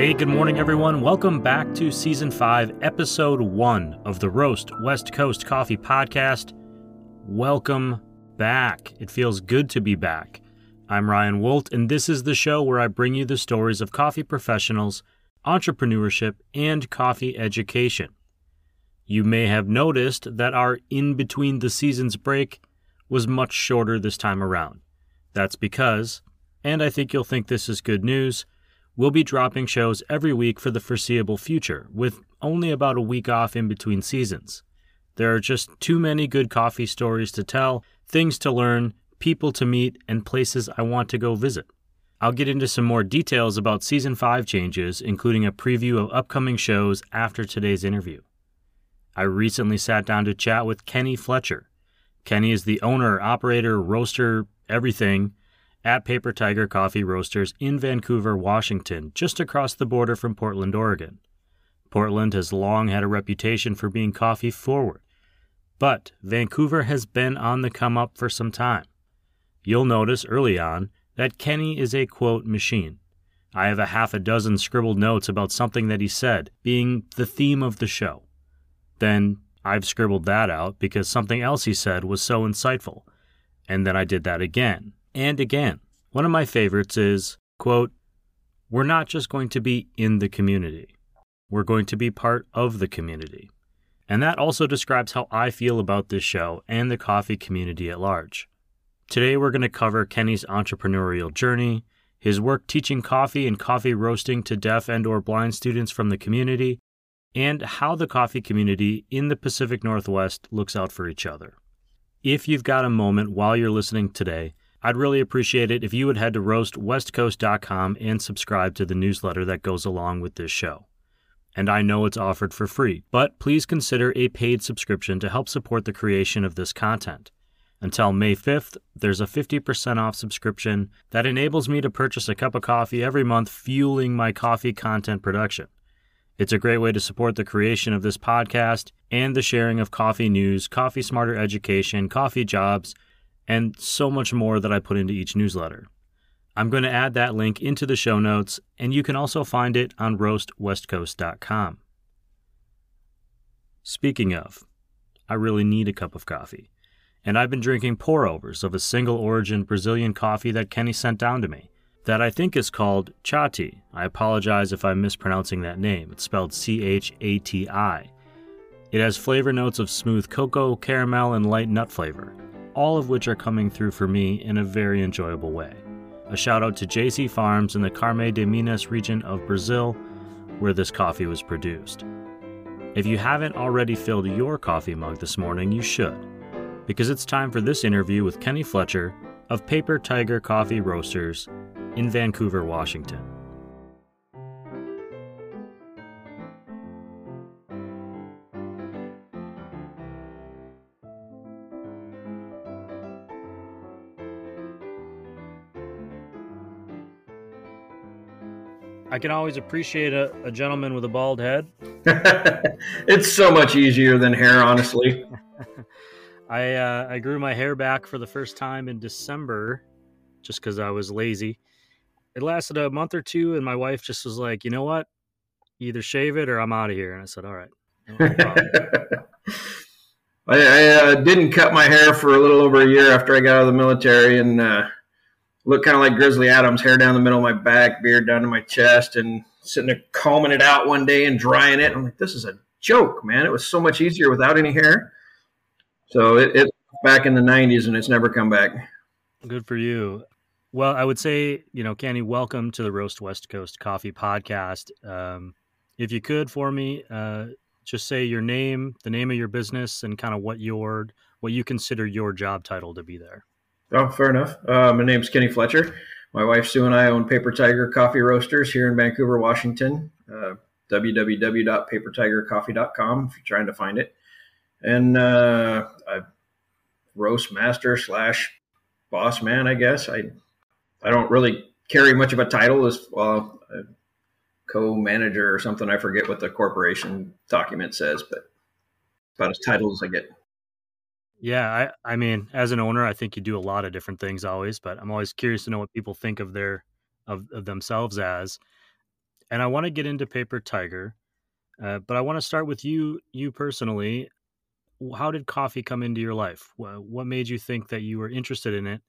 Hey, good morning, everyone. Welcome back to Season 5, Episode 1 of the Roast West Coast Coffee Podcast. Welcome back. It feels good to be back. I'm Ryan Wolt, and this is the show where I bring you the stories of coffee professionals, entrepreneurship, and coffee education. You may have noticed that our in between the seasons break was much shorter this time around. That's because, and I think you'll think this is good news, We'll be dropping shows every week for the foreseeable future, with only about a week off in between seasons. There are just too many good coffee stories to tell, things to learn, people to meet, and places I want to go visit. I'll get into some more details about Season 5 changes, including a preview of upcoming shows after today's interview. I recently sat down to chat with Kenny Fletcher. Kenny is the owner, operator, roaster, everything at Paper Tiger Coffee Roasters in Vancouver, Washington, just across the border from Portland, Oregon. Portland has long had a reputation for being coffee forward, but Vancouver has been on the come up for some time. You'll notice early on that Kenny is a quote machine. I have a half a dozen scribbled notes about something that he said, being the theme of the show. Then I've scribbled that out because something else he said was so insightful. And then I did that again and again. One of my favorites is, quote, we're not just going to be in the community. We're going to be part of the community. And that also describes how I feel about this show and the coffee community at large. Today we're going to cover Kenny's entrepreneurial journey, his work teaching coffee and coffee roasting to deaf and or blind students from the community, and how the coffee community in the Pacific Northwest looks out for each other. If you've got a moment while you're listening today, I'd really appreciate it if you would head to roastwestcoast.com and subscribe to the newsletter that goes along with this show. And I know it's offered for free, but please consider a paid subscription to help support the creation of this content. Until May 5th, there's a 50% off subscription that enables me to purchase a cup of coffee every month, fueling my coffee content production. It's a great way to support the creation of this podcast and the sharing of coffee news, coffee smarter education, coffee jobs, and so much more that I put into each newsletter. I'm going to add that link into the show notes, and you can also find it on roastwestcoast.com. Speaking of, I really need a cup of coffee, and I've been drinking pour overs of a single origin Brazilian coffee that Kenny sent down to me, that I think is called Chati. I apologize if I'm mispronouncing that name. It's spelled C H A T I. It has flavor notes of smooth cocoa, caramel, and light nut flavor all of which are coming through for me in a very enjoyable way. A shout out to JC Farms in the Carmo de Minas region of Brazil, where this coffee was produced. If you haven't already filled your coffee mug this morning, you should, because it's time for this interview with Kenny Fletcher of Paper Tiger Coffee Roasters in Vancouver, Washington. I can always appreciate a, a gentleman with a bald head. it's so much easier than hair, honestly. I uh, I grew my hair back for the first time in December, just because I was lazy. It lasted a month or two, and my wife just was like, "You know what? Either shave it or I'm out of here." And I said, "All right." No I, I uh, didn't cut my hair for a little over a year after I got out of the military, and uh, looked kind of like Grizzly Adams, hair down the middle of my back, beard down to my chest, and sitting there combing it out one day and drying it. I'm like, this is a joke, man. It was so much easier without any hair. So it, it back in the 90s and it's never come back. Good for you. Well, I would say, you know, Kenny, welcome to the Roast West Coast Coffee Podcast. Um, if you could for me, uh, just say your name, the name of your business, and kind of what your what you consider your job title to be there. Oh, fair enough. Uh, my name's Kenny Fletcher. My wife Sue and I own Paper Tiger Coffee Roasters here in Vancouver, Washington. Uh, www.papertigercoffee.com if you're trying to find it. And uh, I roast master slash boss man, I guess. I I don't really carry much of a title as well, co-manager or something. I forget what the corporation document says, but about as title as I get. Yeah, I, I mean, as an owner, I think you do a lot of different things always, but I'm always curious to know what people think of their of, of themselves as. and I want to get into Paper Tiger, uh, but I want to start with you. You personally, how did coffee come into your life? What made you think that you were interested in it?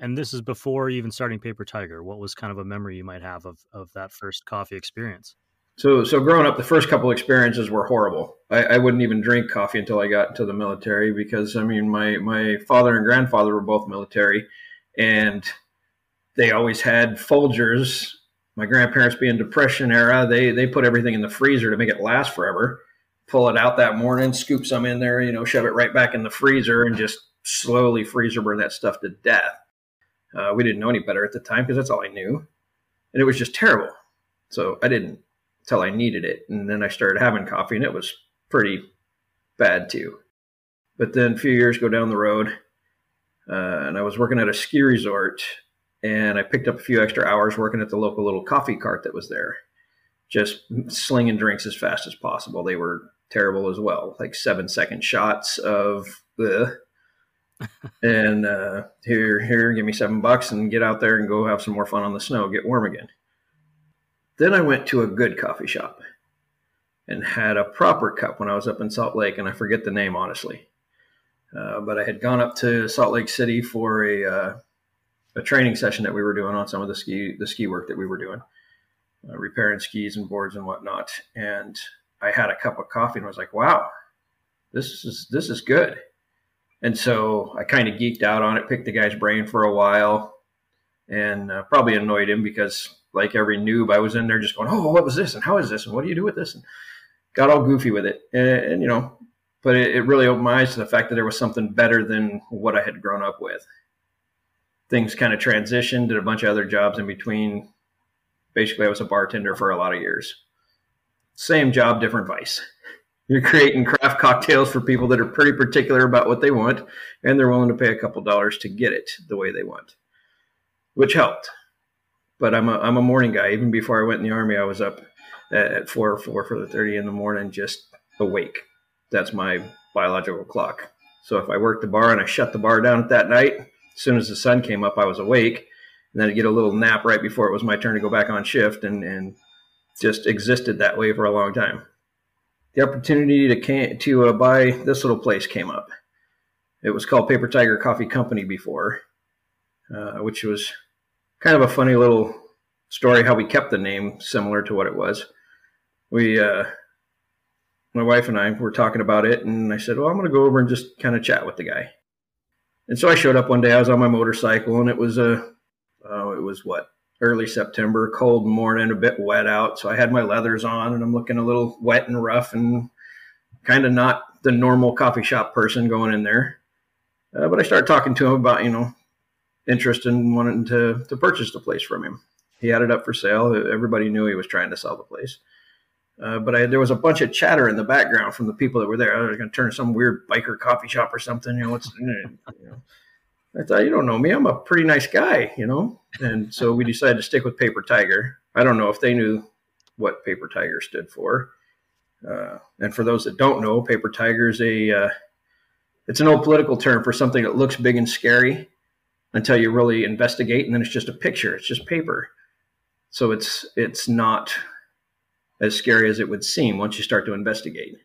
And this is before even starting Paper Tiger. What was kind of a memory you might have of of that first coffee experience? So, so growing up, the first couple experiences were horrible. I, I, wouldn't even drink coffee until I got into the military because, I mean, my my father and grandfather were both military, and they always had Folgers. My grandparents being Depression era, they they put everything in the freezer to make it last forever. Pull it out that morning, scoop some in there, you know, shove it right back in the freezer, and just slowly freezer burn that stuff to death. Uh, we didn't know any better at the time because that's all I knew, and it was just terrible. So I didn't till I needed it. And then I started having coffee and it was pretty bad too. But then a few years go down the road uh, and I was working at a ski resort and I picked up a few extra hours working at the local little coffee cart that was there, just slinging drinks as fast as possible. They were terrible as well, like seven second shots of the. and uh, here, here, give me seven bucks and get out there and go have some more fun on the snow, get warm again. Then I went to a good coffee shop and had a proper cup when I was up in Salt Lake, and I forget the name honestly. Uh, but I had gone up to Salt Lake City for a uh, a training session that we were doing on some of the ski the ski work that we were doing, uh, repairing skis and boards and whatnot. And I had a cup of coffee and was like, "Wow, this is this is good." And so I kind of geeked out on it, picked the guy's brain for a while, and uh, probably annoyed him because like every noob, I was in there just going, "Oh, what was this? And how is this? And what do you do with this?" And got all goofy with it, and, and you know, but it, it, really opened my eyes to the fact that there was something better than what I had grown up with. Things kind of transitioned, did a bunch of other jobs in between. Basically, I was a bartender for a lot of years. Same job, different vice. You're creating craft cocktails for people that are pretty particular about what they want, and they're willing to pay a couple dollars to get it the way they want, which helped but I'm a I'm a morning guy. Even before I went in the army, I was up at four or four for the thirty in the morning, just awake. That's my biological clock. So if I worked the bar and I shut the bar down at that night, as soon as the sun came up, I was awake. And then I'd get a little nap right before it was my turn to go back on shift, and and just existed that way for a long time. The opportunity to can, to uh, buy this little place came up. It was called Paper Tiger Coffee Company before, uh, which was kind of a funny little story how we kept the name similar to what it was. We, uh, my wife and I were talking about it, and I said, Well, I'm going to go over and just kind of chat with the guy. And so I showed up one day. I was on my motorcycle, and it was a, uh, oh, it was what early September, cold morning, a bit wet out. So I had my leathers on, and I'm looking a little wet and rough, and kind of not the normal coffee shop person going in there. Uh, but I started talking to him about, you know, interest in wanting to to purchase the place from him. He had it up for sale. Everybody knew he was trying to sell the place. Uh, but I, there was a bunch of chatter in the background from the people that were there. I was going to turn some weird biker coffee shop or something. You know, what's you know. I thought, you don't know me. I'm a pretty nice guy, you know. And so we decided to stick with Paper Tiger. I don't know if they knew what Paper Tiger stood for. Uh, and for those that don't know, Paper Tiger is a uh, it's an old political term for something that looks big and scary until you really investigate, and then it's just a picture. It's just paper. So it's it's not as scary as it would seem once you start to investigate.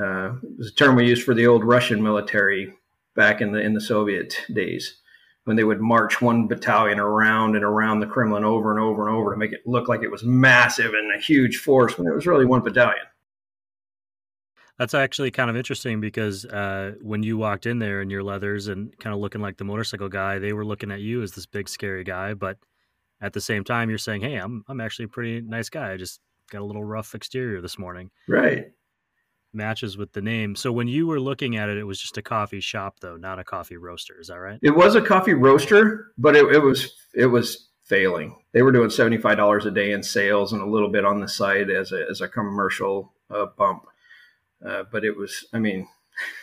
Uh, it was a term we used for the old Russian military back in the in the Soviet days when they would march one battalion around and around the Kremlin over and over and over to make it look like it was massive and a huge force when it was really one battalion. That's actually kind of interesting because uh, when you walked in there in your leathers and kind of looking like the motorcycle guy, they were looking at you as this big scary guy. But at the same time, you're saying, "Hey, I'm I'm actually a pretty nice guy. I just got a little rough exterior this morning." Right. Matches with the name. So when you were looking at it, it was just a coffee shop, though, not a coffee roaster. Is that right? It was a coffee roaster, but it, it was it was failing. They were doing seventy five dollars a day in sales and a little bit on the side as a as a commercial uh, bump uh, but it was, I mean,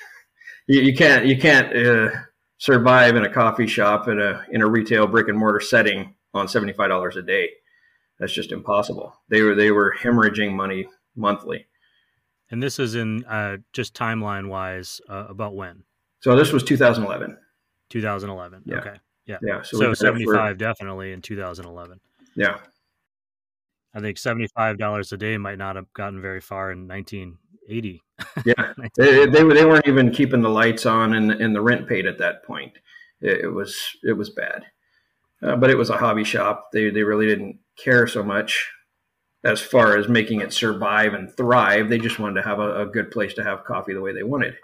you, you can't you can't uh, survive in a coffee shop in a in a retail brick and mortar setting on seventy five dollars a day. That's just impossible. They were they were hemorrhaging money monthly. And this is in uh, just timeline wise uh, about when. So this was 2011. 2011. Yeah. Okay. Yeah. Yeah. So, so 75 for, definitely in 2011. Yeah. I think $75 a day might not have gotten very far in 1980. Yeah. they, they, they weren't even keeping the lights on and, and the rent paid at that point. It, it was, it was bad. Uh, but it was a hobby shop. They, they really didn't care so much as far as making it survive and thrive. They just wanted to have a, a good place to have coffee the way they wanted.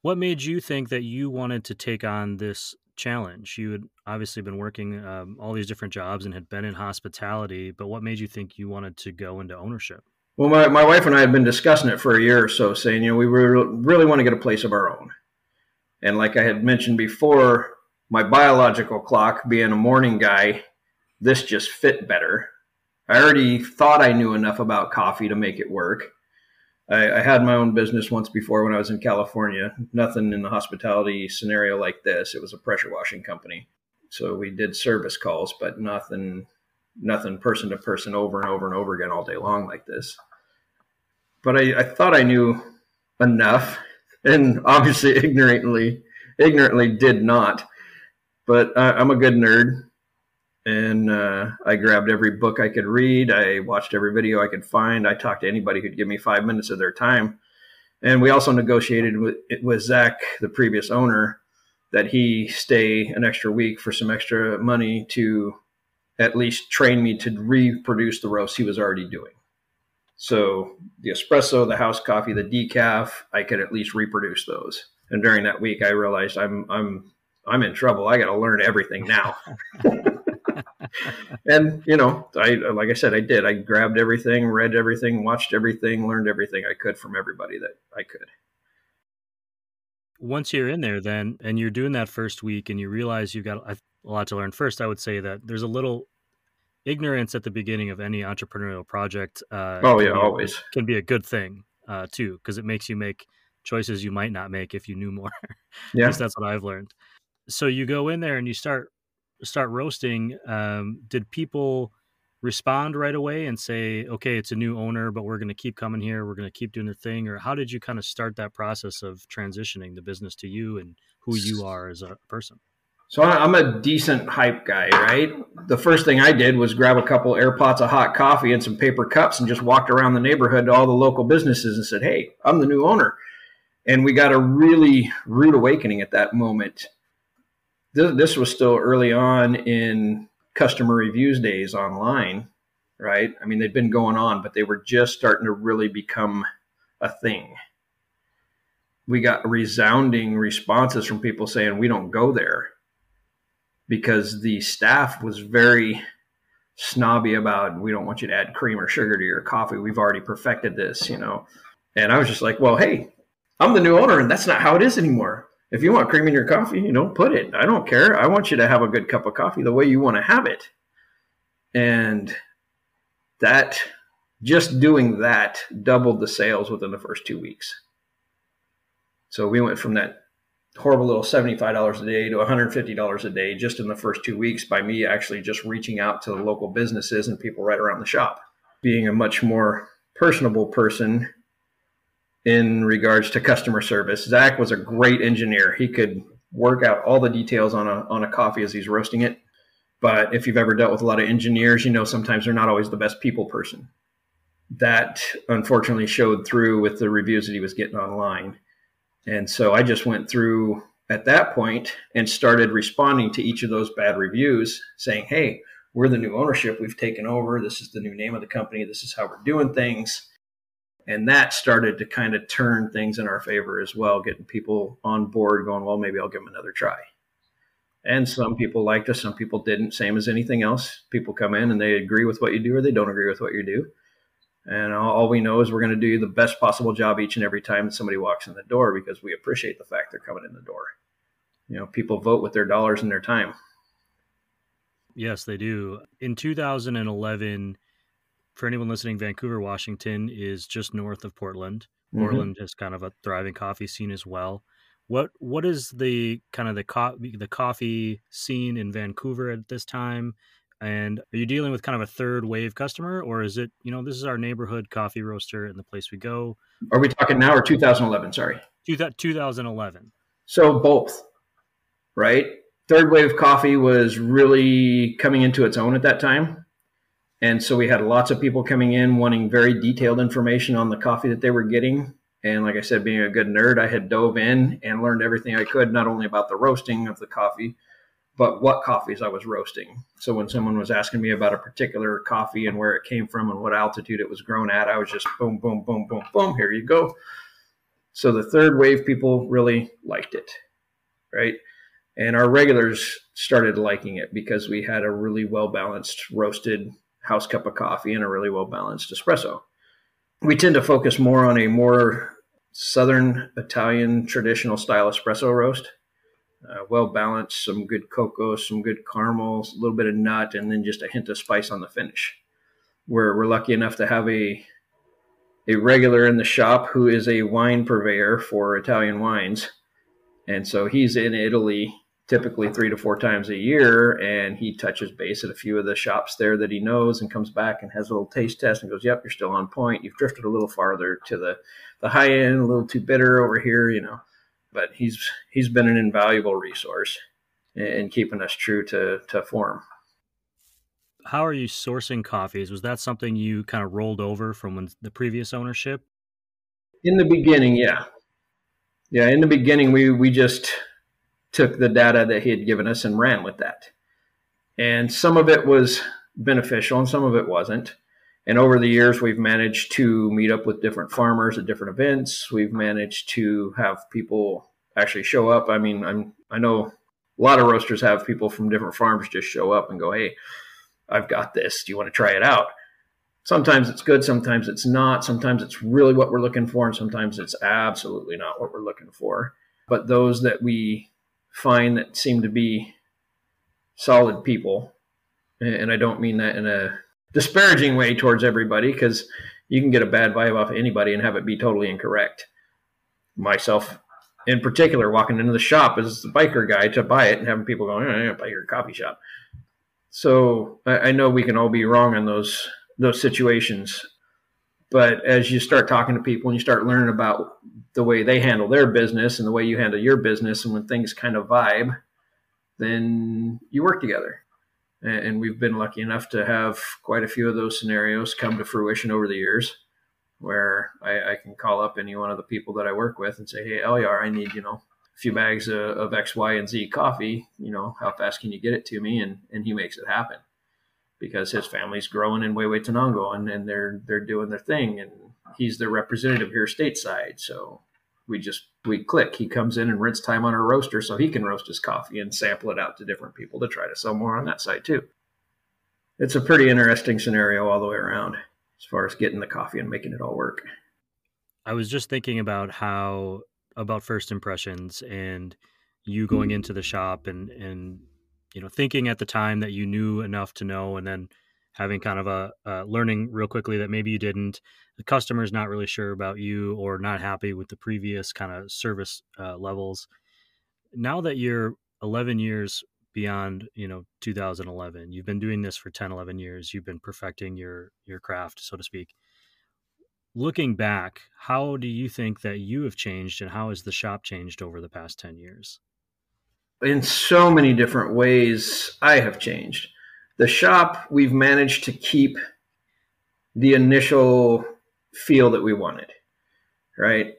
What made you think that you wanted to take on this challenge? You had obviously been working um, all these different jobs and had been in hospitality, but what made you think you wanted to go into ownership? Well, my, my wife and I had been discussing it for a year or so, saying, you know, we really want to get a place of our own. And like I had mentioned before, my biological clock, being a morning guy, this just fit better. I already thought I knew enough about coffee to make it work. I, I, had my own business once before when I was in California. Nothing in the hospitality scenario like this. It was a pressure washing company, so we did service calls, but nothing, nothing person to person over and over and over again all day long like this. But I, I thought I knew enough, and obviously ignorantly, ignorantly did not. But I, I'm a good nerd and uh, I grabbed every book I could read. I watched every video I could find. I talked to anybody who'd give me five minutes of their time. And we also negotiated with, with Zach, the previous owner, that he stay an extra week for some extra money to at least train me to reproduce the roast he was already doing. So the espresso, the house coffee, the decaf, I could at least reproduce those. And during that week, I realized I'm I'm I'm in trouble. I got to learn everything now. and you know, I like I said, I did. I grabbed everything, read everything, watched everything, learned everything I could from everybody that I could. Once you're in there, then, and you're doing that first week, and you realize you've got a lot to learn. First, I would say that there's a little ignorance at the beginning of any entrepreneurial project. Uh, oh yeah, always can be a good thing uh, too, because it makes you make choices you might not make if you knew more. Yeah, that's what I've learned. So you go in there and you start start roasting, um, did people respond right away and say, okay, it's a new owner, but we're going to keep coming here. We're going to keep doing the thing? Or how did you kind of start that process of transitioning the business to you and who you are as a person? So I'm a decent hype guy, right? The first thing I did was grab a couple air pots of hot coffee and some paper cups and just walked around the neighborhood to all the local businesses and said, Hey, I'm the new owner. And we got a really rude awakening at that moment this, this was still early on in customer reviews days online, right? I mean, they'd been going on, but they were just starting to really become a thing. We got resounding responses from people saying, we don't go there because the staff was very snobby about, we don't want you to add cream or sugar to your coffee. We've already perfected this, you know? And I was just like, well, hey, I'm the new owner and that's not how it is anymore if you want cream in your coffee, you know, put it. I don't care. I want you to have a good cup of coffee the way you want to have it. And that just doing that doubled the sales within the first two weeks. So we went from that horrible little $75 a day to $150 a day just in the first two weeks by me actually just reaching out to the local businesses and people right around the shop. Being a much more personable person in regards to customer service. Zach was a great engineer. He could work out all the details on a on a coffee as he's roasting it. But if you've ever dealt with a lot of engineers, you know sometimes they're not always the best people person. That unfortunately showed through with the reviews that he was getting online. And so I just went through at that point and started responding to each of those bad reviews saying, "Hey, we're the new ownership. We've taken over. This is the new name of the company. This is how we're doing things and that started to kind of turn things in our favor as well, getting people on board, going, well, maybe I'll give them another try. And some people liked us, some people didn't. Same as anything else. People come in and they agree with what you do or they don't agree with what you do. And all, we know is we're going to do the best possible job each and every time that somebody walks in the door because we appreciate the fact they're coming in the door. You know, people vote with their dollars and their time. Yes, they do. In 2011, for anyone listening, Vancouver, Washington is just north of Portland. Mm-hmm. Portland is kind of a thriving coffee scene as well. What what is the kind of the co- the coffee scene in Vancouver at this time? And are you dealing with kind of a third wave customer, or is it you know this is our neighborhood coffee roaster and the place we go? Are we talking now or 2011? Sorry, 2011. So both, right? Third wave coffee was really coming into its own at that time And so we had lots of people coming in wanting very detailed information on the coffee that they were getting. And like I said, being a good nerd, I had dove in and learned everything I could, not only about the roasting of the coffee, but what coffees I was roasting. So when someone was asking me about a particular coffee and where it came from and what altitude it was grown at, I was just boom, boom, boom, boom, boom, here you go. So the third wave people really liked it, right? And our regulars started liking it because we had a really well balanced roasted house cup of coffee and a really well balanced espresso. We tend to focus more on a more southern Italian traditional style espresso roast. Uh, well balanced, some good cocoa, some good caramels, a little bit of nut, and then just a hint of spice on the finish. We're, we're lucky enough to have a a regular in the shop who is a wine purveyor for Italian wines. And so he's in Italy typically three to four times a year, and he touches base at a few of the shops there that he knows, and comes back and has a little taste test and goes, "Yep, you're still on point. You've drifted a little farther to the the high end, a little too bitter over here, you know." But he's he's been an invaluable resource in keeping us true to to form. How are you sourcing coffees? Was that something you kind of rolled over from when the previous ownership? In the beginning, yeah, yeah. In the beginning, we we just took the data that he had given us and ran with that. And some of it was beneficial and some of it wasn't. And over the years, we've managed to meet up with different farmers at different events. We've managed to have people actually show up. I mean, I'm, I know a lot of roasters have people from different farms just show up and go, Hey, I've got this. Do you want to try it out? Sometimes it's good, sometimes it's not. Sometimes it's really what we're looking for, and sometimes it's absolutely not what we're looking for. But those that we find that seem to be solid people. And I don't mean that in a disparaging way towards everybody because you can get a bad vibe off anybody and have it be totally incorrect. Myself, in particular, walking into the shop as the biker guy to buy it and having people going, oh, buy your coffee shop. So I, I know we can all be wrong in those those situations, but as you start talking to people and you start learning about the way they handle their business and the way you handle your business, and when things kind of vibe, then you work together. And we've been lucky enough to have quite a few of those scenarios come to fruition over the years where I, I can call up any one of the people that I work with and say, Hey, Elyar, I need, you know, a few bags of, of X, Y, and Z coffee. You know, how fast can you get it to me? And, and he makes it happen because his family's growing in Huehuetenango and, and they're they're doing their thing and he's their representative here stateside. So we just we click. He comes in and rents time on our roaster so he can roast his coffee and sample it out to different people to try to sell more on that side too. It's a pretty interesting scenario all the way around as far as getting the coffee and making it all work. I was just thinking about how about first impressions and you going hmm. into the shop and and you know thinking at the time that you knew enough to know and then having kind of a, a learning real quickly that maybe you didn't. The customer's not really sure about you or not happy with the previous kind of service uh, levels. Now that you're 11 years beyond you know 2011 you've been doing this for 10 11 years you've been perfecting your your craft so to speak. Looking back how do you think that you have changed and how has the shop changed over the past 10 years? In so many different ways, I have changed. The shop, we've managed to keep the initial feel that we wanted, right?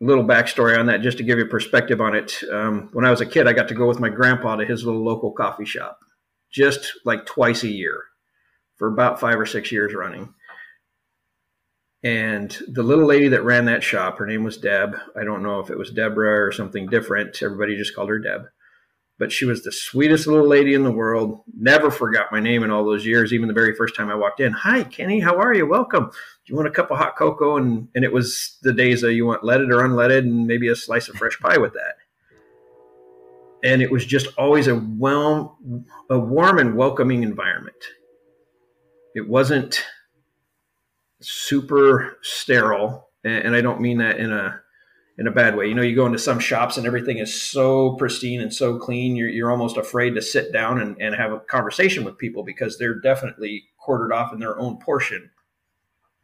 Little backstory on that, just to give you perspective on it. Um, when I was a kid, I got to go with my grandpa to his little local coffee shop just like twice a year for about five or six years running. And the little lady that ran that shop, her name was Deb. I don't know if it was Deborah or something different. Everybody just called her Deb. But she was the sweetest little lady in the world. Never forgot my name in all those years, even the very first time I walked in. Hi, Kenny, how are you? Welcome. Do you want a cup of hot cocoa? And, and it was the days that you want leaded or unleaded and maybe a slice of fresh pie with that. And it was just always a, well, a warm and welcoming environment. It wasn't super sterile, and, and I don't mean that in a in a bad way. You know, you go into some shops and everything is so pristine and so clean, you're, you're almost afraid to sit down and, and have a conversation with people because they're definitely quartered off in their own portion.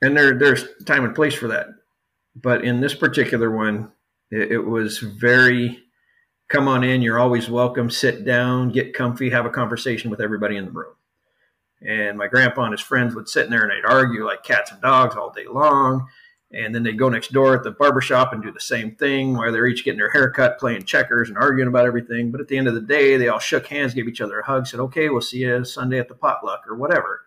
And there, there's time and place for that. But in this particular one, it, it was very come on in, you're always welcome, sit down, get comfy, have a conversation with everybody in the room. And my grandpa and his friends would sit in there and they'd argue like cats and dogs all day long. And then they'd go next door at the barber shop and do the same thing where they're each getting their hair cut, playing checkers and arguing about everything. But at the end of the day, they all shook hands, gave each other a hug, said, okay, we'll see you Sunday at the potluck or whatever.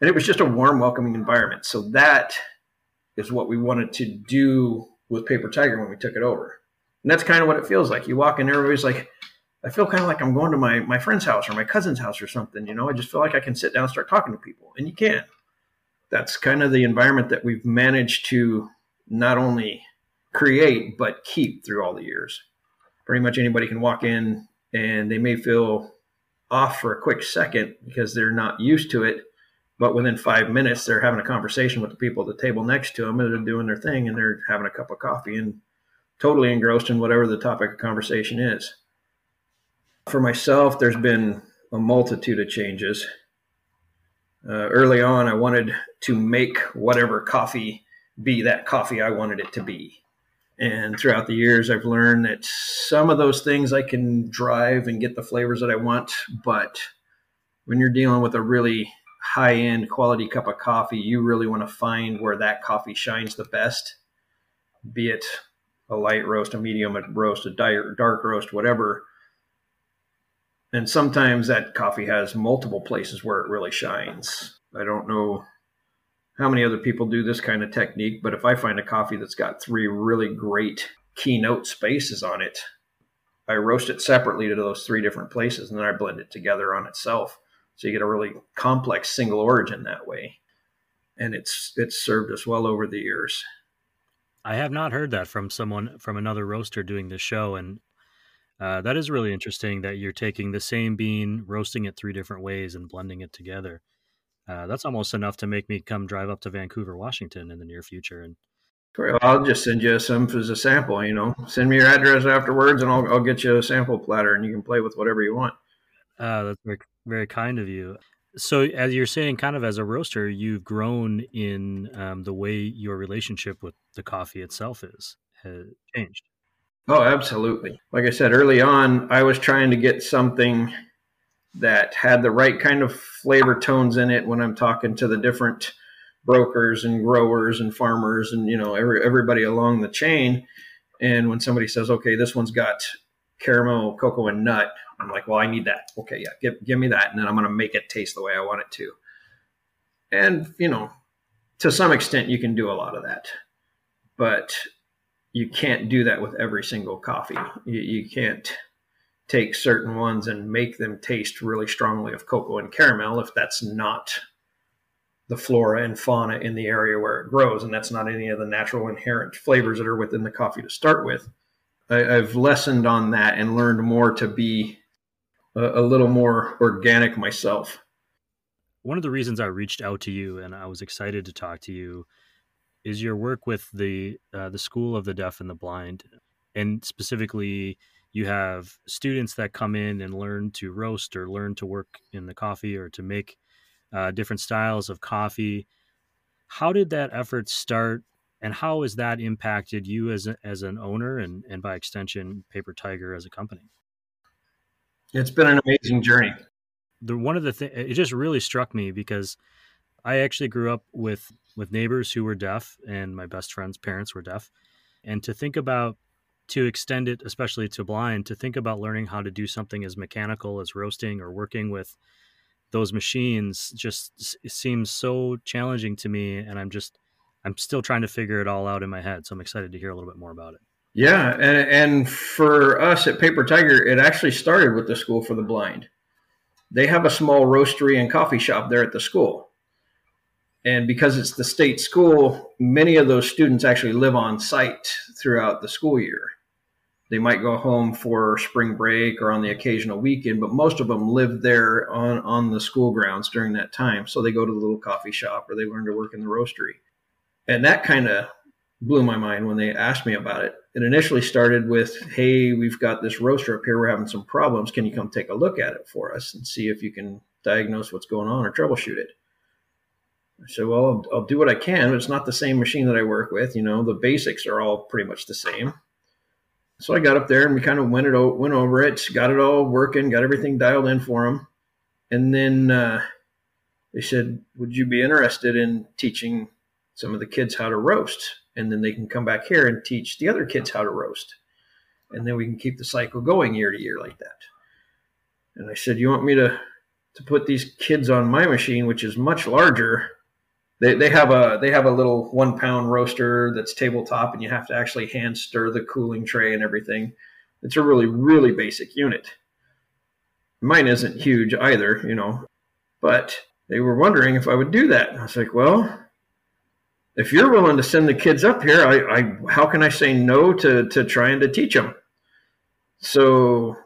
And it was just a warm, welcoming environment. So that is what we wanted to do with Paper Tiger when we took it over. And that's kind of what it feels like. You walk in, everybody's like, I feel kind of like I'm going to my, my friend's house or my cousin's house or something. You know, I just feel like I can sit down and start talking to people. And you can that's kind of the environment that we've managed to not only create but keep through all the years. Pretty much anybody can walk in and they may feel off for a quick second because they're not used to it, but within five minutes they're having a conversation with the people at the table next to them and they're doing their thing and they're having a cup of coffee and totally engrossed in whatever the topic of conversation is. For myself, there's been a multitude of changes uh, early on, I wanted to make whatever coffee be that coffee I wanted it to be. And throughout the years, I've learned that some of those things I can drive and get the flavors that I want. But when you're dealing with a really high end quality cup of coffee, you really want to find where that coffee shines the best, be it a light roast, a medium roast, a dark roast, whatever and sometimes that coffee has multiple places where it really shines. I don't know how many other people do this kind of technique, but if I find a coffee that's got three really great keynote spaces on it, I roast it separately to those three different places and then I blend it together on itself. So you get a really complex single origin that way. And it's it's served us well over the years. I have not heard that from someone from another roaster doing this show and uh, that is really interesting that you're taking the same bean, roasting it three different ways, and blending it together. Uh, that's almost enough to make me come drive up to Vancouver, Washington in the near future. And well, I'll just send you some as a sample. You know, send me your address afterwards, and I'll, I'll get you a sample platter, and you can play with whatever you want. Uh, that's very, very kind of you. So, as you're saying, kind of as a roaster, you've grown in um, the way your relationship with the coffee itself is has changed. Oh, absolutely. Like I said early on, I was trying to get something that had the right kind of flavor tones in it when I'm talking to the different brokers and growers and farmers and you know every, everybody along the chain. And when somebody says, "Okay, this one's got caramel, cocoa, and nut," I'm like, "Well, I need that. Okay, yeah, give give me that, and then I'm going to make it taste the way I want it to." And you know, to some extent, you can do a lot of that, but you can't do that with every single coffee. You, you, can't take certain ones and make them taste really strongly of cocoa and caramel if that's not the flora and fauna in the area where it grows, and that's not any of the natural inherent flavors that are within the coffee to start with. I, have lessened on that and learned more to be a, a little more organic myself. One of the reasons I reached out to you and I was excited to talk to you is your work with the uh, the School of the Deaf and the Blind, and specifically, you have students that come in and learn to roast or learn to work in the coffee or to make uh, different styles of coffee. How did that effort start, and how has that impacted you as a, as an owner and and by extension, Paper Tiger as a company? It's been an amazing journey. The one of the things it just really struck me because I actually grew up with with neighbors who were deaf, and my best friend's parents were deaf. And to think about to extend it, especially to blind, to think about learning how to do something as mechanical as roasting or working with those machines just seems so challenging to me. And I'm just, I'm still trying to figure it all out in my head. So I'm excited to hear a little bit more about it. Yeah. And, and for us at Paper Tiger, it actually started with the School for the Blind. They have a small roastery and coffee shop there at the school and because it's the state school, many of those students actually live on site throughout the school year. They might go home for spring break or on the occasional weekend, but most of them live there on, on the school grounds during that time. So they go to the little coffee shop or they learn to work in the roastery. And that kind of blew my mind when they asked me about it. It initially started with, Hey, we've got this roaster up here. We're having some problems. Can you come take a look at it for us and see if you can diagnose what's going on or troubleshoot it? I said, well, I'll, I'll, do what I can, but it's not the same machine that I work with. You know, the basics are all pretty much the same. So I got up there and we kind of went it went over it, got it all working, got everything dialed in for him, and then uh, they said, Would you be interested in teaching some of the kids how to roast? And then they can come back here and teach the other kids how to roast. And then we can keep the cycle going year to year like that. And I said, You want me to, to put these kids on my machine, which is much larger? They, they have a they have a little one pound roaster that's tabletop and you have to actually hand stir the cooling tray and everything. It's a really, really basic unit. Mine isn't huge either, you know, but they were wondering if I would do that. I was like, well, if you're willing to send the kids up here, I, I how can I say no to to trying to teach them? So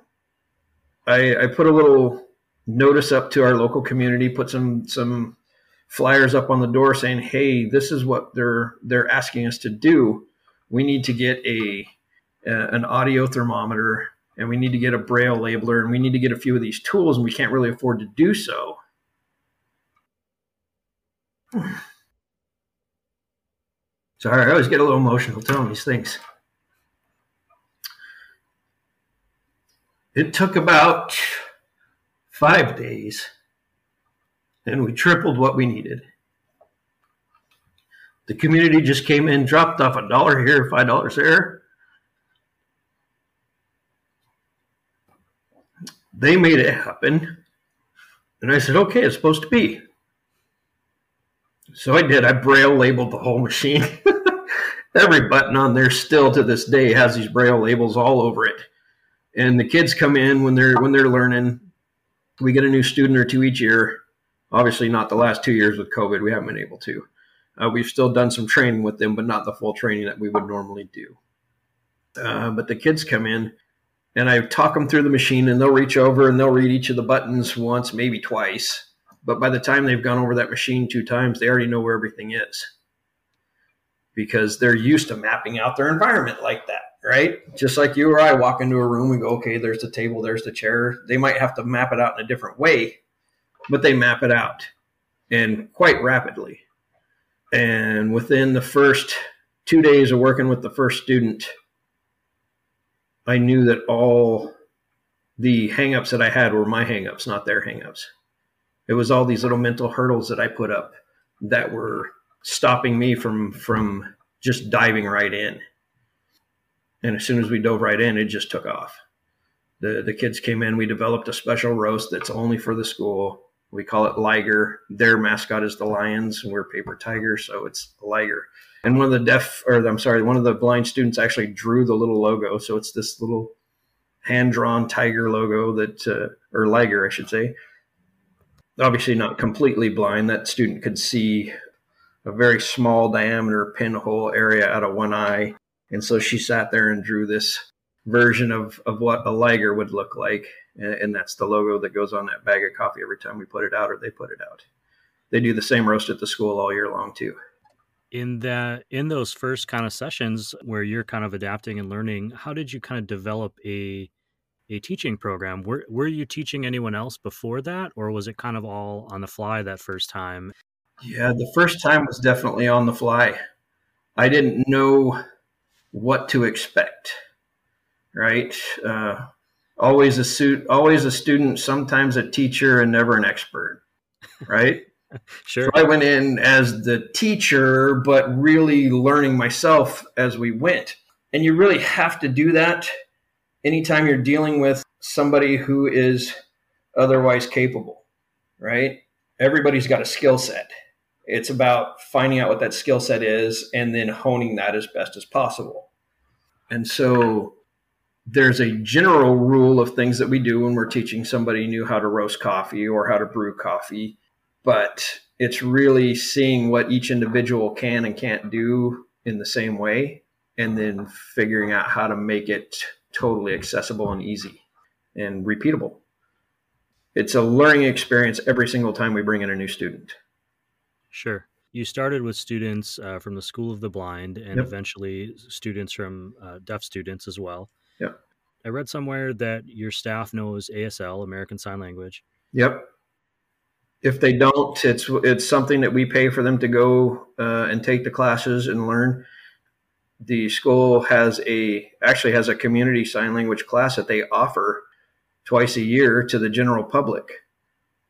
I, I put a little notice up to our local community, put some some flyers up on the door saying, "Hey, this is what they're they're asking us to do. We need to get a, a an audio thermometer, and we need to get a braille labeler, and we need to get a few of these tools, and we can't really afford to do so." Sorry, I always get a little emotional telling these things. It took about five days, and we tripled what we needed. The community just came in, dropped off a dollar here, five dollars there. They made it happen. And I said, okay, it's supposed to be. So I did. I braille labeled the whole machine. Every button on there still to this day has these braille labels all over it. And the kids come in when they're when they're learning. We get a new student or two each year. Obviously, not the last two years with COVID. We haven't been able to. Uh, we've still done some training with them, but not the full training that we would normally do. Uh, but the kids come in, and I talk them through the machine, and they'll reach over and they'll read each of the buttons once, maybe twice but by the time they've gone over that machine two times, they already know where everything is because they're used to mapping out their environment like that, right? Just like you or I walk into a room and go, okay, there's the table, there's the chair. They might have to map it out in a different way, but they map it out and quite rapidly. And within the first two days of working with the first student, I knew that all the hangups that I had were my hangups, not their hangups. It was all these little mental hurdles that I put up that were stopping me from from just diving right in. And as soon as we dove right in, it just took off. The the kids came in. We developed a special roast that's only for the school. We call it Liger. Their mascot is the Lions. And we're Paper Tiger, so it's Liger. And one of the deaf, or I'm sorry, one of the blind students actually drew the little logo. So it's this little hand drawn tiger logo that, uh, or Liger, I should say, obviously not completely blind. That student could see a very small diameter pinhole area out of one eye. And so she sat there and drew this version of, of what a liger would look like. And, and that's the logo that goes on that bag of coffee every time we put it out or they put it out. They do the same roast at the school all year long too. In that in those first kind of sessions where you're kind of adapting and learning, how did you kind of develop a a teaching program. Were were you teaching anyone else before that, or was it kind of all on the fly that first time? Yeah, the first time was definitely on the fly. I didn't know what to expect. Right, uh, always a suit, always a student, sometimes a teacher, and never an expert. Right. sure. So I went in as the teacher, but really learning myself as we went. And you really have to do that anytime you're dealing with somebody who is otherwise capable, right? Everybody's got a skill set. It's about finding out what that skill set is and then honing that as best as possible. And so there's a general rule of things that we do when we're teaching somebody new how to roast coffee or how to brew coffee, but it's really seeing what each individual can and can't do in the same way and then figuring out how to make it totally accessible and easy and repeatable. It's a learning experience every single time we bring in a new student. Sure. You started with students uh, from the School of the Blind and Yep. eventually students from uh, deaf students as well. Yep. I read somewhere that your staff knows ASL, American Sign Language. Yep. If they don't, it's it's something that we pay for them to go uh, and take the classes and learn. The school has a actually has a community sign language class that they offer twice a year to the general public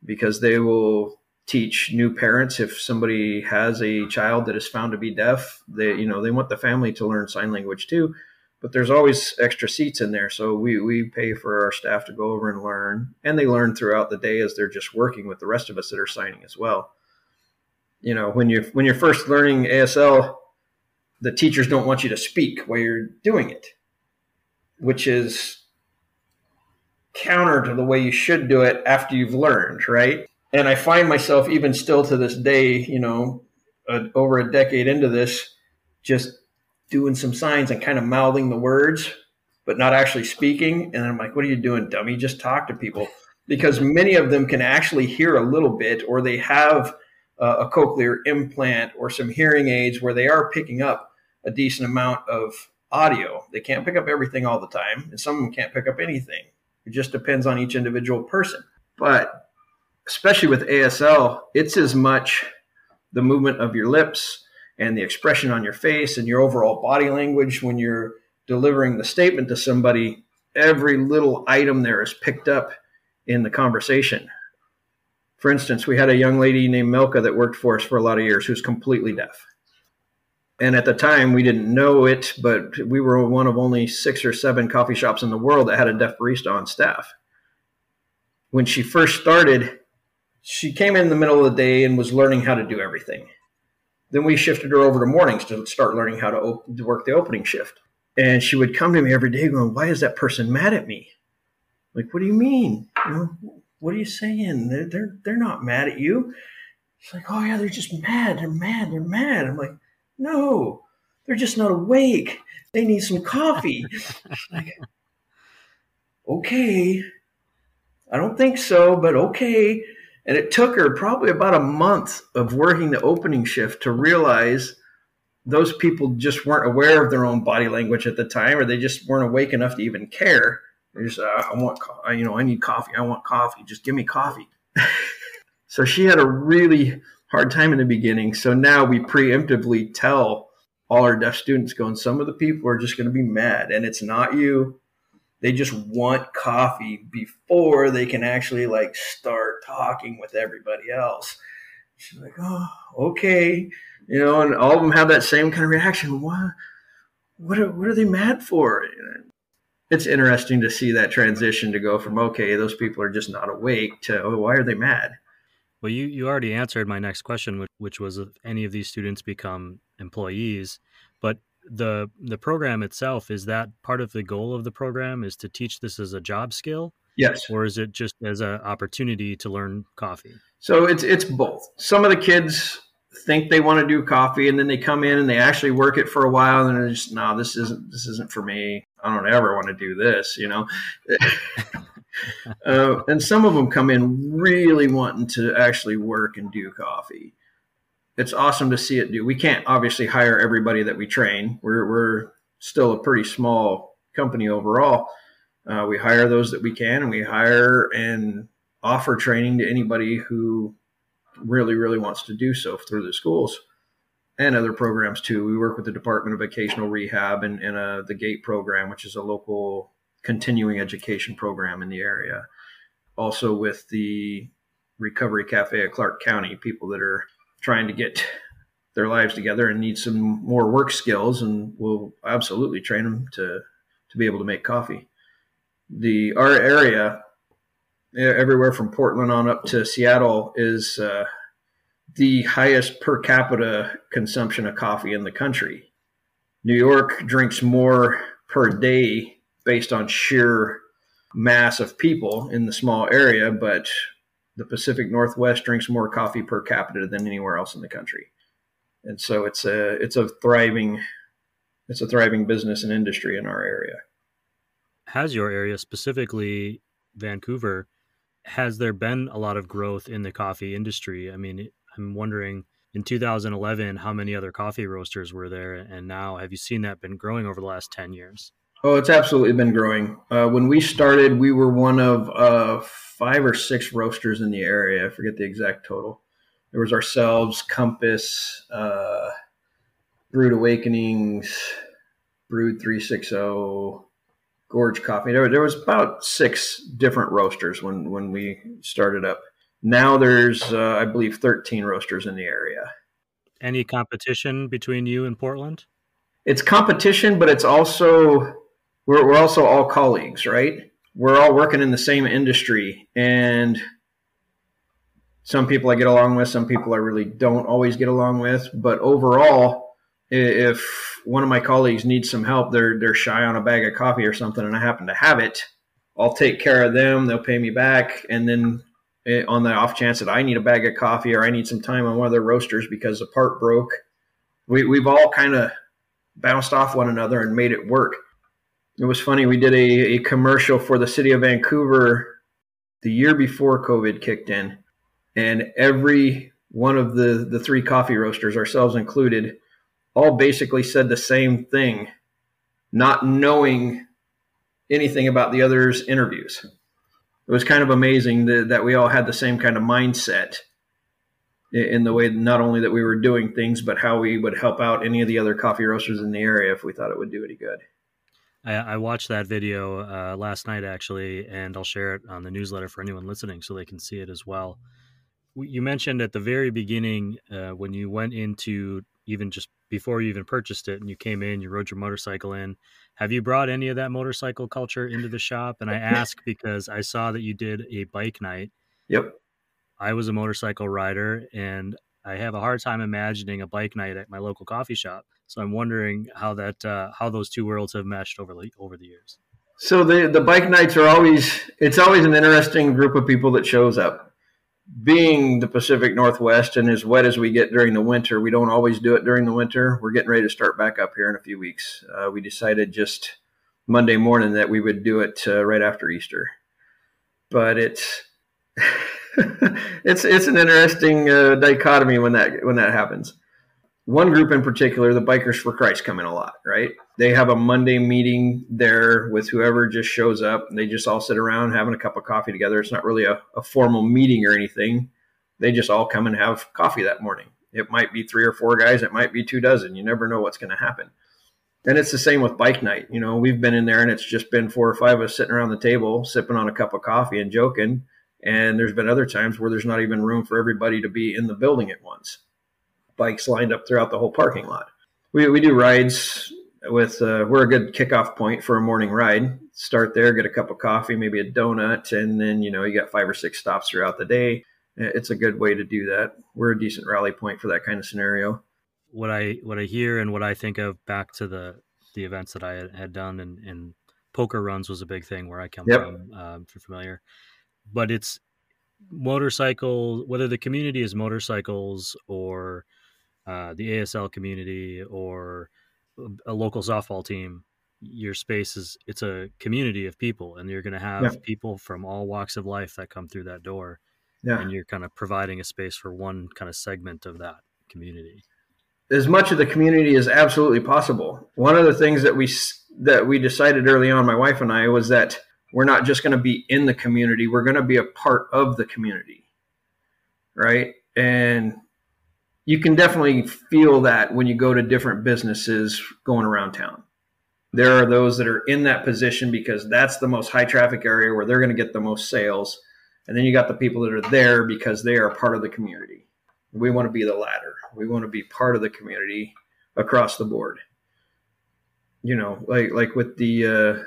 because they will teach new parents if somebody has a child that is found to be deaf they you know they want the family to learn sign language too but there's always extra seats in there. So we we pay for our staff to go over and learn and they learn throughout the day as they're just working with the rest of us that are signing as well. You know when you're when you're first learning asl the teachers don't want you to speak while you're doing it which is counter to the way you should do it after you've learned right? And I find myself even still to this day, you know, over a decade into this, just doing some signs and kind of mouthing the words, but not actually speaking. And I'm like, what are you doing, dummy? Just talk to people. Because many of them can actually hear a little bit, or they have uh, a cochlear implant or some hearing aids where they are picking up a decent amount of audio. They can't pick up everything all the time, and some of them can't pick up anything. It just depends on each individual person. But especially with ASL, it's as much the movement of your lips and the expression on your face and your overall body language when you're delivering the statement to somebody. Every little item there is picked up in the conversation. For instance, we had a young lady named Milka that worked for us for a lot of years who's completely deaf. And at the time, we didn't know it, but we were one of only six or seven coffee shops in the world that had a deaf barista on staff. When she first started, she came in the middle of the day and was learning how to do everything. Then we shifted her over to mornings to start learning how to, op- to work the opening shift. And she would come to me every day going, Why is that person mad at me? Like, what do you mean? You know, what are you saying? They're, they're, they're not mad at you. She's like, Oh, yeah, they're just mad. They're mad. They're mad. I'm like, No, they're just not awake. They need some coffee. like, okay. I don't think so, but okay. And it took her probably about a month of working the opening shift to realize those people just weren't aware of their own body language at the time, or they just weren't awake enough to even care. They just, uh, I want, you know, I need coffee. I want coffee. Just give me coffee. so she had a really hard time in the beginning. So now we preemptively tell all our deaf students, going, some of the people are just going to be mad, and it's not you. They just want coffee before they can actually like start talking with everybody else. She's like, oh, okay. You know, and all of them have that same kind of reaction. What, what, are, what are they mad for? It's interesting to see that transition to go from, okay, those people are just not awake to, oh, why are they mad? Well, you, you already answered my next question, which, which was if any of these students become employees. But the the program itself is that part of the goal of the program is to teach this as a job skill? Yes. Or is it just as an opportunity to learn coffee? So it's it's both. Some of the kids think they want to do coffee and then they come in and they actually work it for a while and they're just no this isn't this isn't for me. I don't ever want to do this you know? Uh, and some of them come in really wanting to actually work and do coffee it's awesome to see it do. We can't obviously hire everybody that we train. We're we're still a pretty small company overall. Uh, we hire those that we can, and we hire and offer training to anybody who really really wants to do so through the schools and other programs too. We work with the Department of Vocational Rehab and, and uh, the GATE program, which is a local continuing education program in the area. Also with the Recovery Cafe at Clark County, people that are trying to get their lives together and need some more work skills, and we'll absolutely train them to to be able to make coffee. The our area, everywhere from Portland on up to Seattle, is uh, the highest per capita consumption of coffee in the country. New York drinks more per day based on sheer mass of people in the small area, but the Pacific Northwest drinks more coffee per capita than anywhere else in the country, and so it's a it's a thriving it's a thriving business and industry in our area. Has your area specifically Vancouver? Has there been a lot of growth in the coffee industry? I mean, I'm wondering in 2011 how many other coffee roasters were there, and now have you seen that been growing over the last 10 years? Oh, it's absolutely been growing. Uh, when we started, we were one of uh, five or six roasters in the area. I forget the exact total. There was ourselves, Compass, uh, Brewed Awakenings, Brewed 360, Gorge Coffee. There, there was about six different roasters when, when we started up. Now there's, uh, I believe, 13 roasters in the area. Any competition between you and Portland? It's competition, but it's also we're, we're also all colleagues, right? We're all working in the same industry, and some people I get along with, some people I really don't always get along with. But overall, if one of my colleagues needs some help, they're they're shy on a bag of coffee or something, and I happen to have it, I'll take care of them. They'll pay me back, and then eh, on the off chance that I need a bag of coffee or I need some time on one of their roasters because the part broke, we, we've all kind of bounced off one another and made it work. It was funny. We did a, a commercial for the city of Vancouver the year before COVID kicked in, and every one of the, the three coffee roasters, ourselves included, all basically said the same thing, not knowing anything about the other's interviews. It was kind of amazing that, that we all had the same kind of mindset in the way not only that we were doing things, but how we would help out any of the other coffee roasters in the area if we thought it would do any good. I, I watched that video uh, last night actually, and I'll share it on the newsletter for anyone listening so they can see it as well. You mentioned at the very beginning uh, when you went into even just before you even purchased it and you came in, you rode your motorcycle in. Have you brought any of that motorcycle culture into the shop? And I ask because I saw that you did a bike night. Yep. I was a motorcycle rider and I have a hard time imagining a bike night at my local coffee shop. So I'm wondering how that uh, how those two worlds have meshed over the over the years. So the the bike nights are always it's always an interesting group of people that shows up. Being the Pacific Northwest and as wet as we get during the winter, we don't always do it during the winter. We're getting ready to start back up here in a few weeks. Uh, we decided just Monday morning that we would do it uh, right after Easter, but it's it's it's an interesting uh, dichotomy when that when that happens. One group in particular, the Bikers for Christ, come in a lot. Right? They have a Monday meeting there with whoever just shows up. And they just all sit around having a cup of coffee together. It's not really a, a formal meeting or anything. They just all come and have coffee that morning. It might be three or four guys. It might be two dozen. You never know what's going to happen. And it's the same with bike night. You know, we've been in there and it's just been four or five of us sitting around the table, sipping on a cup of coffee and joking and there's been other times where there's not even room for everybody to be in the building at once. Bikes lined up throughout the whole parking lot. We, we do rides with, uh, we're a good kickoff point for a morning ride. Start there, get a cup of coffee, maybe a donut, and then, you know, you got five or six stops throughout the day. It's a good way to do that. We're a decent rally point for that kind of scenario. What I what I hear and what I think of back to the the events that I had, done and, and poker runs was a big thing where I come yep. from. Um, if you're familiar, but it's motorcycle whether the community is motorcycles or uh, the ASL community or a local softball team your space is it's a community of people and you're going to have yeah. people from all walks of life that come through that door yeah. and you're kind of providing a space for one kind of segment of that community as much of the community as absolutely possible one of the things that we that we decided early on my wife and I was that we're not just going to be in the community we're going to be a part of the community right and you can definitely feel that when you go to different businesses going around town. There are those that are in that position because that's the most high traffic area where they're going to get the most sales. And then you got the people that are there because they are part of the community. We want to be the latter. We want to be part of the community across the board. You know like like with the uh,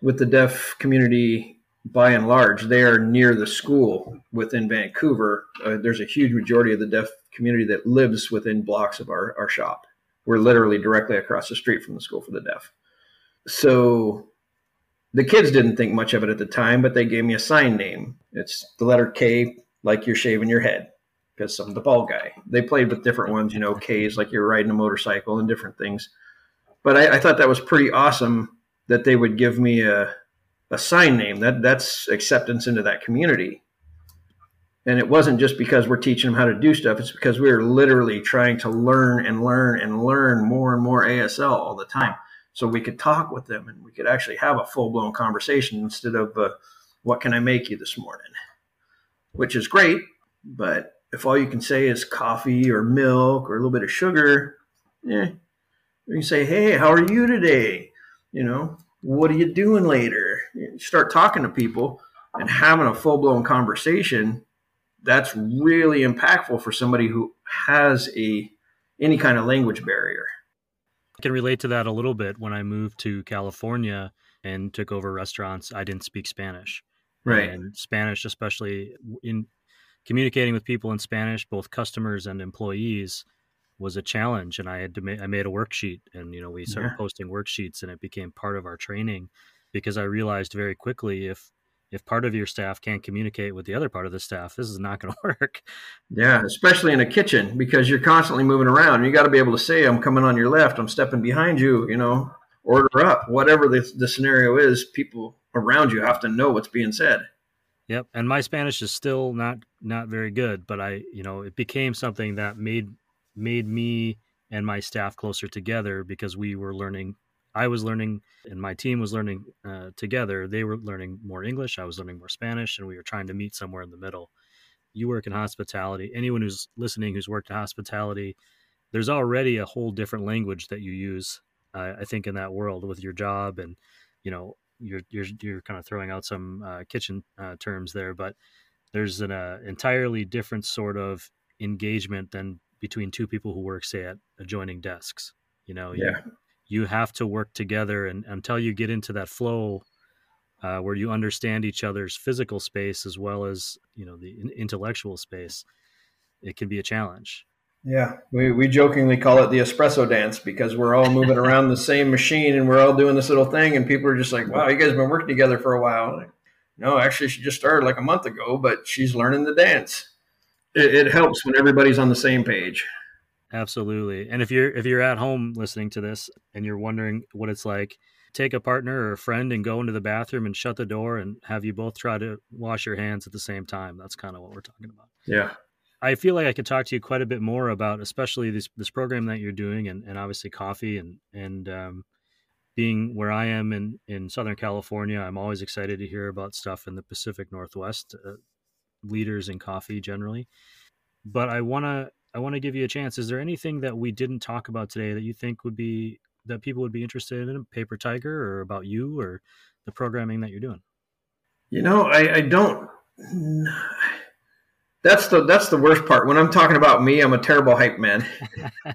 with the deaf community by and large, they are near the school within Vancouver. Uh, there's a huge majority of the deaf community that lives within blocks of our, our shop. We're literally directly across the street from the school for the deaf. So the kids didn't think much of it at the time, but they gave me a sign name. It's the letter K, like you're shaving your head, because I'm the bald guy. They played with different ones, you know, K's like you're riding a motorcycle and different things. But I, I thought that was pretty awesome that they would give me a, a sign name. That that's acceptance into that community. And it wasn't just because we're teaching them how to do stuff. It's because we are literally trying to learn and learn and learn more and more ASL all the time. So we could talk with them and we could actually have a full blown conversation instead of, uh, what can I make you this morning? Which is great. But if all you can say is coffee or milk or a little bit of sugar, yeah, you can say, hey, how are you today? you know, what are you doing later? You start talking to people and having a full blown conversation. that's really impactful for somebody who has a any kind of language barrier. I can relate to that a little bit. When I moved to California and took over restaurants, I didn't speak Spanish. Right. And Spanish, especially in communicating with people in Spanish, both customers and employees, was a challenge. And I had to make, I made a worksheet and, you know, we started Yeah. posting worksheets and it became part of our training because I realized very quickly if, if part of your staff can't communicate with the other part of the staff, this is not going to work. Yeah, especially in a kitchen because you're constantly moving around. You got to be able to say, "I'm coming on your left. I'm stepping behind you." You know, order up. Whatever the, the scenario is, people around you have to know what's being said. Yep, and my Spanish is still not not very good, but I, you know, it became something that made made me and my staff closer together because we were learning. I was learning, and my team was learning uh, together. They were learning more English. I was learning more Spanish, and we were trying to meet somewhere in the middle. You work in hospitality. Anyone who's listening who's worked in hospitality, there's already a whole different language that you use. Uh, I think in that world with your job, and you know, you're you're you're kind of throwing out some uh, kitchen uh, terms there, but there's an uh, entirely different sort of engagement than between two people who work, say, at adjoining desks. You know, you, Yeah. you have to work together, and until you get into that flow uh, where you understand each other's physical space as well as you know the in- intellectual space, it can be a challenge. Yeah, we, we jokingly call it the espresso dance because we're all moving around the same machine and we're all doing this little thing, and people are just like, "Wow, you guys have been working together for a while." Like, no, actually, she just started like a month ago, but she's learning the dance. It, it helps when everybody's on the same page. Absolutely. And if you're if you're at home listening to this and you're wondering what it's like, take a partner or a friend and go into the bathroom and shut the door and have you both try to wash your hands at the same time. That's kind of what we're talking about. Yeah, I feel like I could talk to you quite a bit more about, especially this this program that you're doing, and, and obviously coffee and and um, being where I am in in Southern California. I'm always excited to hear about stuff in the Pacific Northwest, uh, leaders in coffee generally. But I wanna I want to give you a chance. Is there anything that we didn't talk about today that you think would be that people would be interested in, Paper Tiger, or about you, or the programming that you're doing? you know, I, I don't. That's the that's the worst part. When I'm talking about me, I'm a terrible hype man.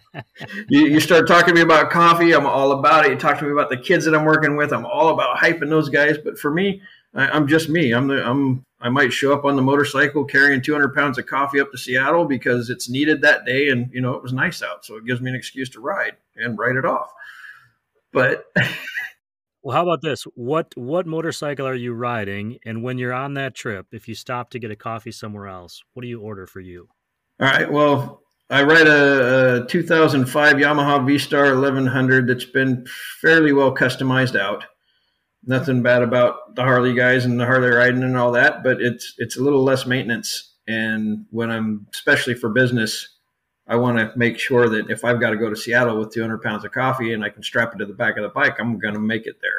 you, you start talking to me about coffee, I'm all about it. You talk to me about the kids that I'm working with, I'm all about hyping those guys. But for me, I, I'm just me. I'm the I'm I might show up on the motorcycle carrying 200 pounds of coffee up to Seattle because it's needed that day, and you know it was nice out, so it gives me an excuse to ride and write it off. But Well, how about this? What what motorcycle are you riding? And when you're on that trip, if you stop to get a coffee somewhere else, what do you order for you? All right. Well, I ride a, a 2005 Yamaha V Star 1100 that's been fairly well customized out. Nothing bad about the Harley guys and the Harley riding and all that, but it's it's a little less maintenance. And when I'm especially for business, I want to make sure that if I've got to go to Seattle with 200 pounds of coffee and I can strap it to the back of the bike, I'm going to make it there.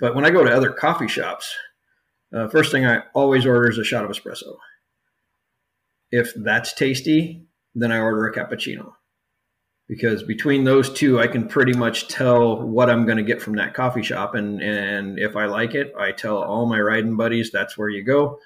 But when I go to other coffee shops, uh, first thing I always order is a shot of espresso. If that's tasty, then I order a cappuccino. Because between those two, I can pretty much tell what I'm going to get from that coffee shop. And, and if I like it, I tell all my riding buddies that's where you go.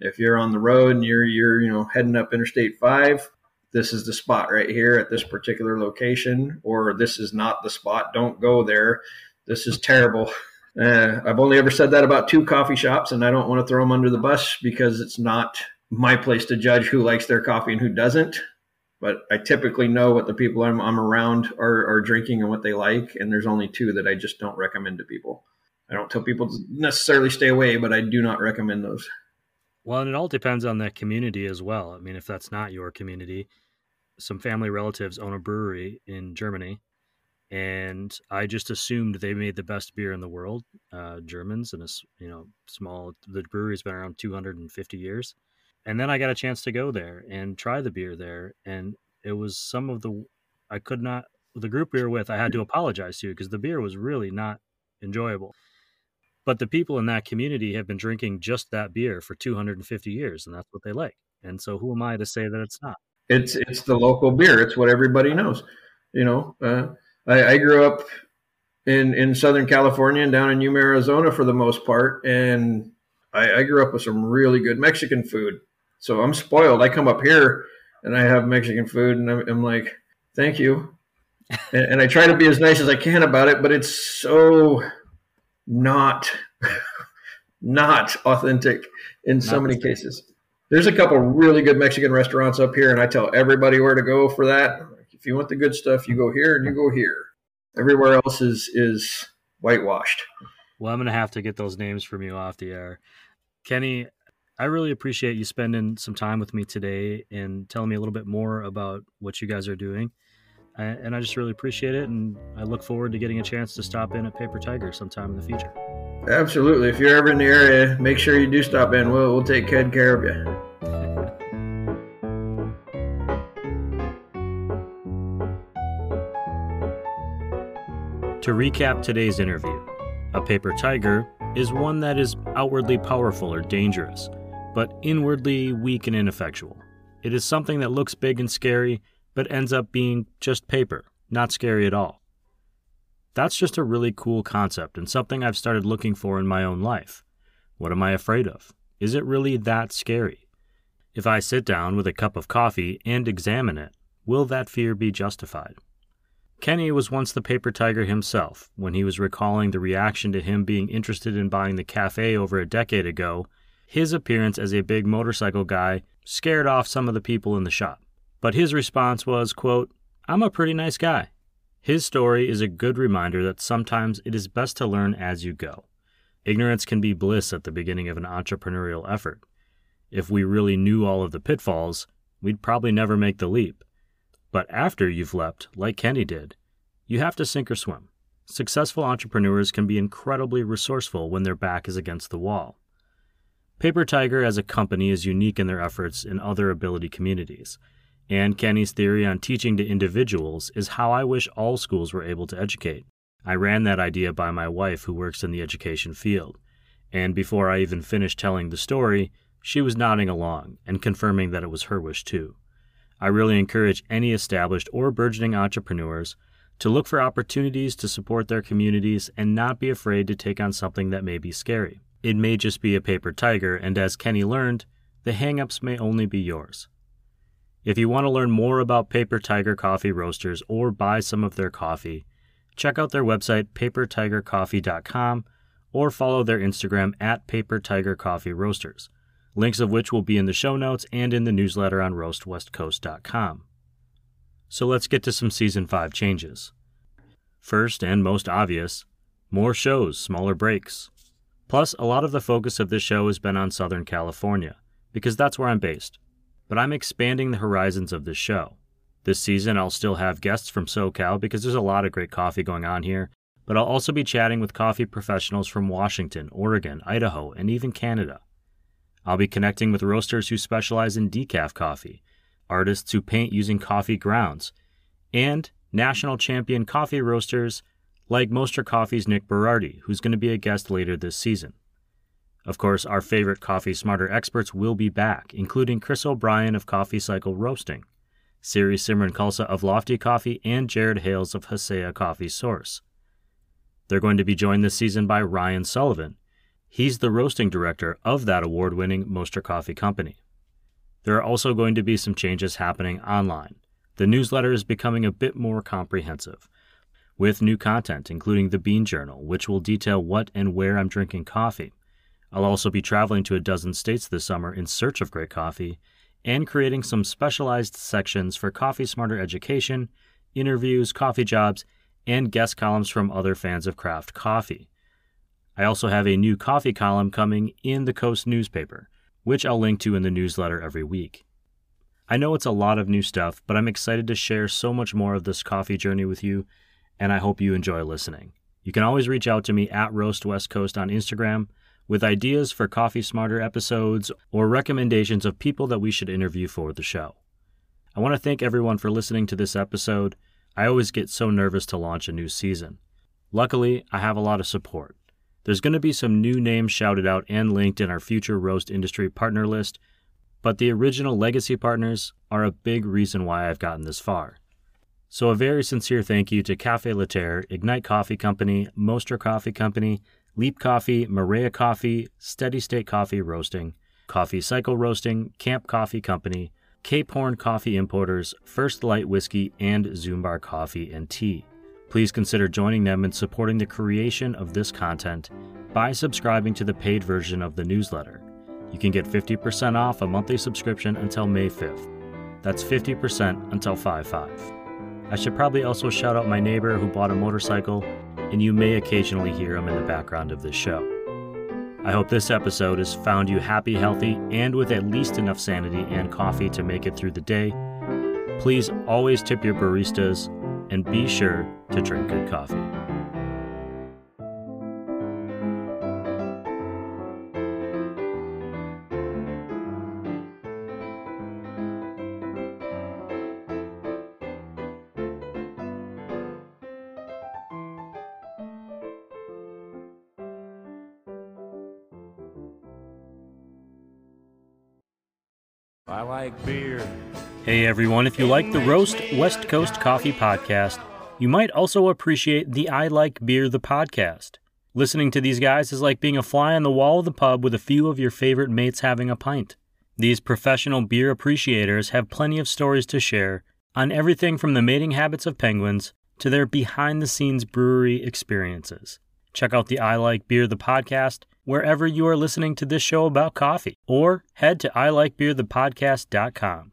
If you're on the road and you're, you're you know, heading up Interstate 5, this is the spot right here at this particular location, or this is not the spot. Don't go there. This is terrible. Uh, I've only ever said that about two coffee shops, and I don't want to throw them under the bus because it's not my place to judge who likes their coffee and who doesn't. But I typically know what the people I'm, I'm around are, are drinking and what they like, and there's only two that I just don't recommend to people. I don't tell people to necessarily stay away, but I do not recommend those. Well, and it all depends on that community as well. I mean, if that's not your community, some family relatives own a brewery in Germany, and I just assumed they made the best beer in the world. Uh, Germans and a you know small. The brewery's been around 250 years, and then I got a chance to go there and try the beer there, and it was some of the I could not the group we were with. I had to apologize to because the beer was really not enjoyable. But the people in that community have been drinking just that beer for 250 years, and that's what they like. And so, who am I to say that it's not? It's it's the local beer. It's what everybody knows. You know, uh, I, I grew up in in Southern California and down in Yuma, Arizona for the most part, and I, I grew up with some really good Mexican food. So I'm spoiled. I come up here and I have Mexican food, and I'm, I'm like, thank you. and, and I try to be as nice as I can about it, but it's so not not authentic in so many cases. There's a couple really good Mexican restaurants up here, and I tell everybody where to go for that. If you want the good stuff, you go here and you go here. Everywhere else is is whitewashed. Well, I'm gonna have to get those names from you off the air, Kenny. I really appreciate you spending some time with me today and telling me a little bit more about what you guys are doing. And I just really appreciate it. And I look forward to getting a chance to stop in at Paper Tiger sometime in the future. Absolutely. If you're ever in the area, make sure you do stop in. We'll, we'll take good care of you. To recap today's interview, a paper tiger is one that is outwardly powerful or dangerous, but inwardly weak and ineffectual. It is something that looks big and scary, but ends up being just paper, not scary at all. That's just a really cool concept and something I've started looking for in my own life. What am I afraid of? Is it really that scary? If I sit down with a cup of coffee and examine it, will that fear be justified? Kenny was once the paper tiger himself when he was recalling the reaction to him being interested in buying the cafe over a decade ago. His appearance as a big motorcycle guy scared off some of the people in the shop. But his response was, quote, I'm a pretty nice guy. His story is a good reminder that sometimes it is best to learn as you go. Ignorance can be bliss at the beginning of an entrepreneurial effort. If we really knew all of the pitfalls, we'd probably never make the leap. But after you've leapt, like Kenny did, you have to sink or swim. Successful entrepreneurs can be incredibly resourceful when their back is against the wall. Paper Tiger as a company is unique in their efforts in other ability communities and Kenny's theory on teaching to individuals is how I wish all schools were able to educate. I ran that idea by my wife, who works in the education field. And before I even finished telling the story, she was nodding along and confirming that it was her wish too. I really encourage any established or burgeoning entrepreneurs to look for opportunities to support their communities and not be afraid to take on something that may be scary. It may just be a paper tiger, and as Kenny learned, the hangups may only be yours. If you want to learn more about Paper Tiger Coffee Roasters or buy some of their coffee, check out their website, papertigercoffee.com, or follow their Instagram at Paper Tiger Coffee Roasters, links of which will be in the show notes and in the newsletter on roastwestcoast.com. So let's get to some Season 5 changes. First and most obvious, more shows, smaller breaks. Plus, a lot of the focus of this show has been on Southern California, because that's where I'm based but I'm expanding the horizons of this show. This season, I'll still have guests from SoCal because there's a lot of great coffee going on here, but I'll also be chatting with coffee professionals from Washington, Oregon, Idaho, and even Canada. I'll be connecting with roasters who specialize in decaf coffee, artists who paint using coffee grounds, and national champion coffee roasters like Mostra Coffee's Nick Berardi, who's going to be a guest later this season. Of course, our favorite Coffee Smarter experts will be back, including Chris O'Brien of Coffee Cycle Roasting, Siri Simran Khalsa of Lofty Coffee, and Jared Hales of Hasea Coffee Source. They're going to be joined this season by Ryan Sullivan. He's the roasting director of that award winning Mostra Coffee Company. There are also going to be some changes happening online. The newsletter is becoming a bit more comprehensive, with new content, including the Bean Journal, which will detail what and where I'm drinking coffee I'll also be traveling to a dozen states this summer in search of great coffee and creating some specialized sections for Coffee Smarter education, interviews, coffee jobs, and guest columns from other fans of craft coffee. I also have a new coffee column coming in the Coast newspaper, which I'll link to in the newsletter every week. I know it's a lot of new stuff, but I'm excited to share so much more of this coffee journey with you, and I hope you enjoy listening. You can always reach out to me at Roast West Coast on Instagram with ideas for Coffee Smarter episodes or recommendations of people that we should interview for the show. I want to thank everyone for listening to this episode. I always get so nervous to launch a new season. Luckily, I have a lot of support. There's going to be some new names shouted out and linked in our future roast industry partner list, but the original legacy partners are a big reason why I've gotten this far. So, a very sincere thank you to Cafe Laterre, Ignite Coffee Company, Mostra Coffee Company, Leap Coffee, Maria Coffee, Steady State Coffee Roasting, Coffee Cycle Roasting, Camp Coffee Company, Cape Horn Coffee Importers, First Light Whiskey, and Zumbar Coffee and Tea. Please consider joining them in supporting the creation of this content by subscribing to the paid version of the newsletter. You can get 50% off a monthly subscription until May 5th. That's 50% until 5 5. I should probably also shout out my neighbor who bought a motorcycle, and you may occasionally hear him in the background of this show. I hope this episode has found you happy, healthy, and with at least enough sanity and coffee to make it through the day. Please always tip your baristas and be sure to drink good coffee. Like beer. Hey everyone, if you like the Roast West Coast Coffee podcast, you might also appreciate the I Like Beer the podcast. Listening to these guys is like being a fly on the wall of the pub with a few of your favorite mates having a pint. These professional beer appreciators have plenty of stories to share on everything from the mating habits of penguins to their behind the scenes brewery experiences. Check out the I Like Beer the podcast wherever you are listening to this show about coffee, or head to ilikebeerthepodcast.com.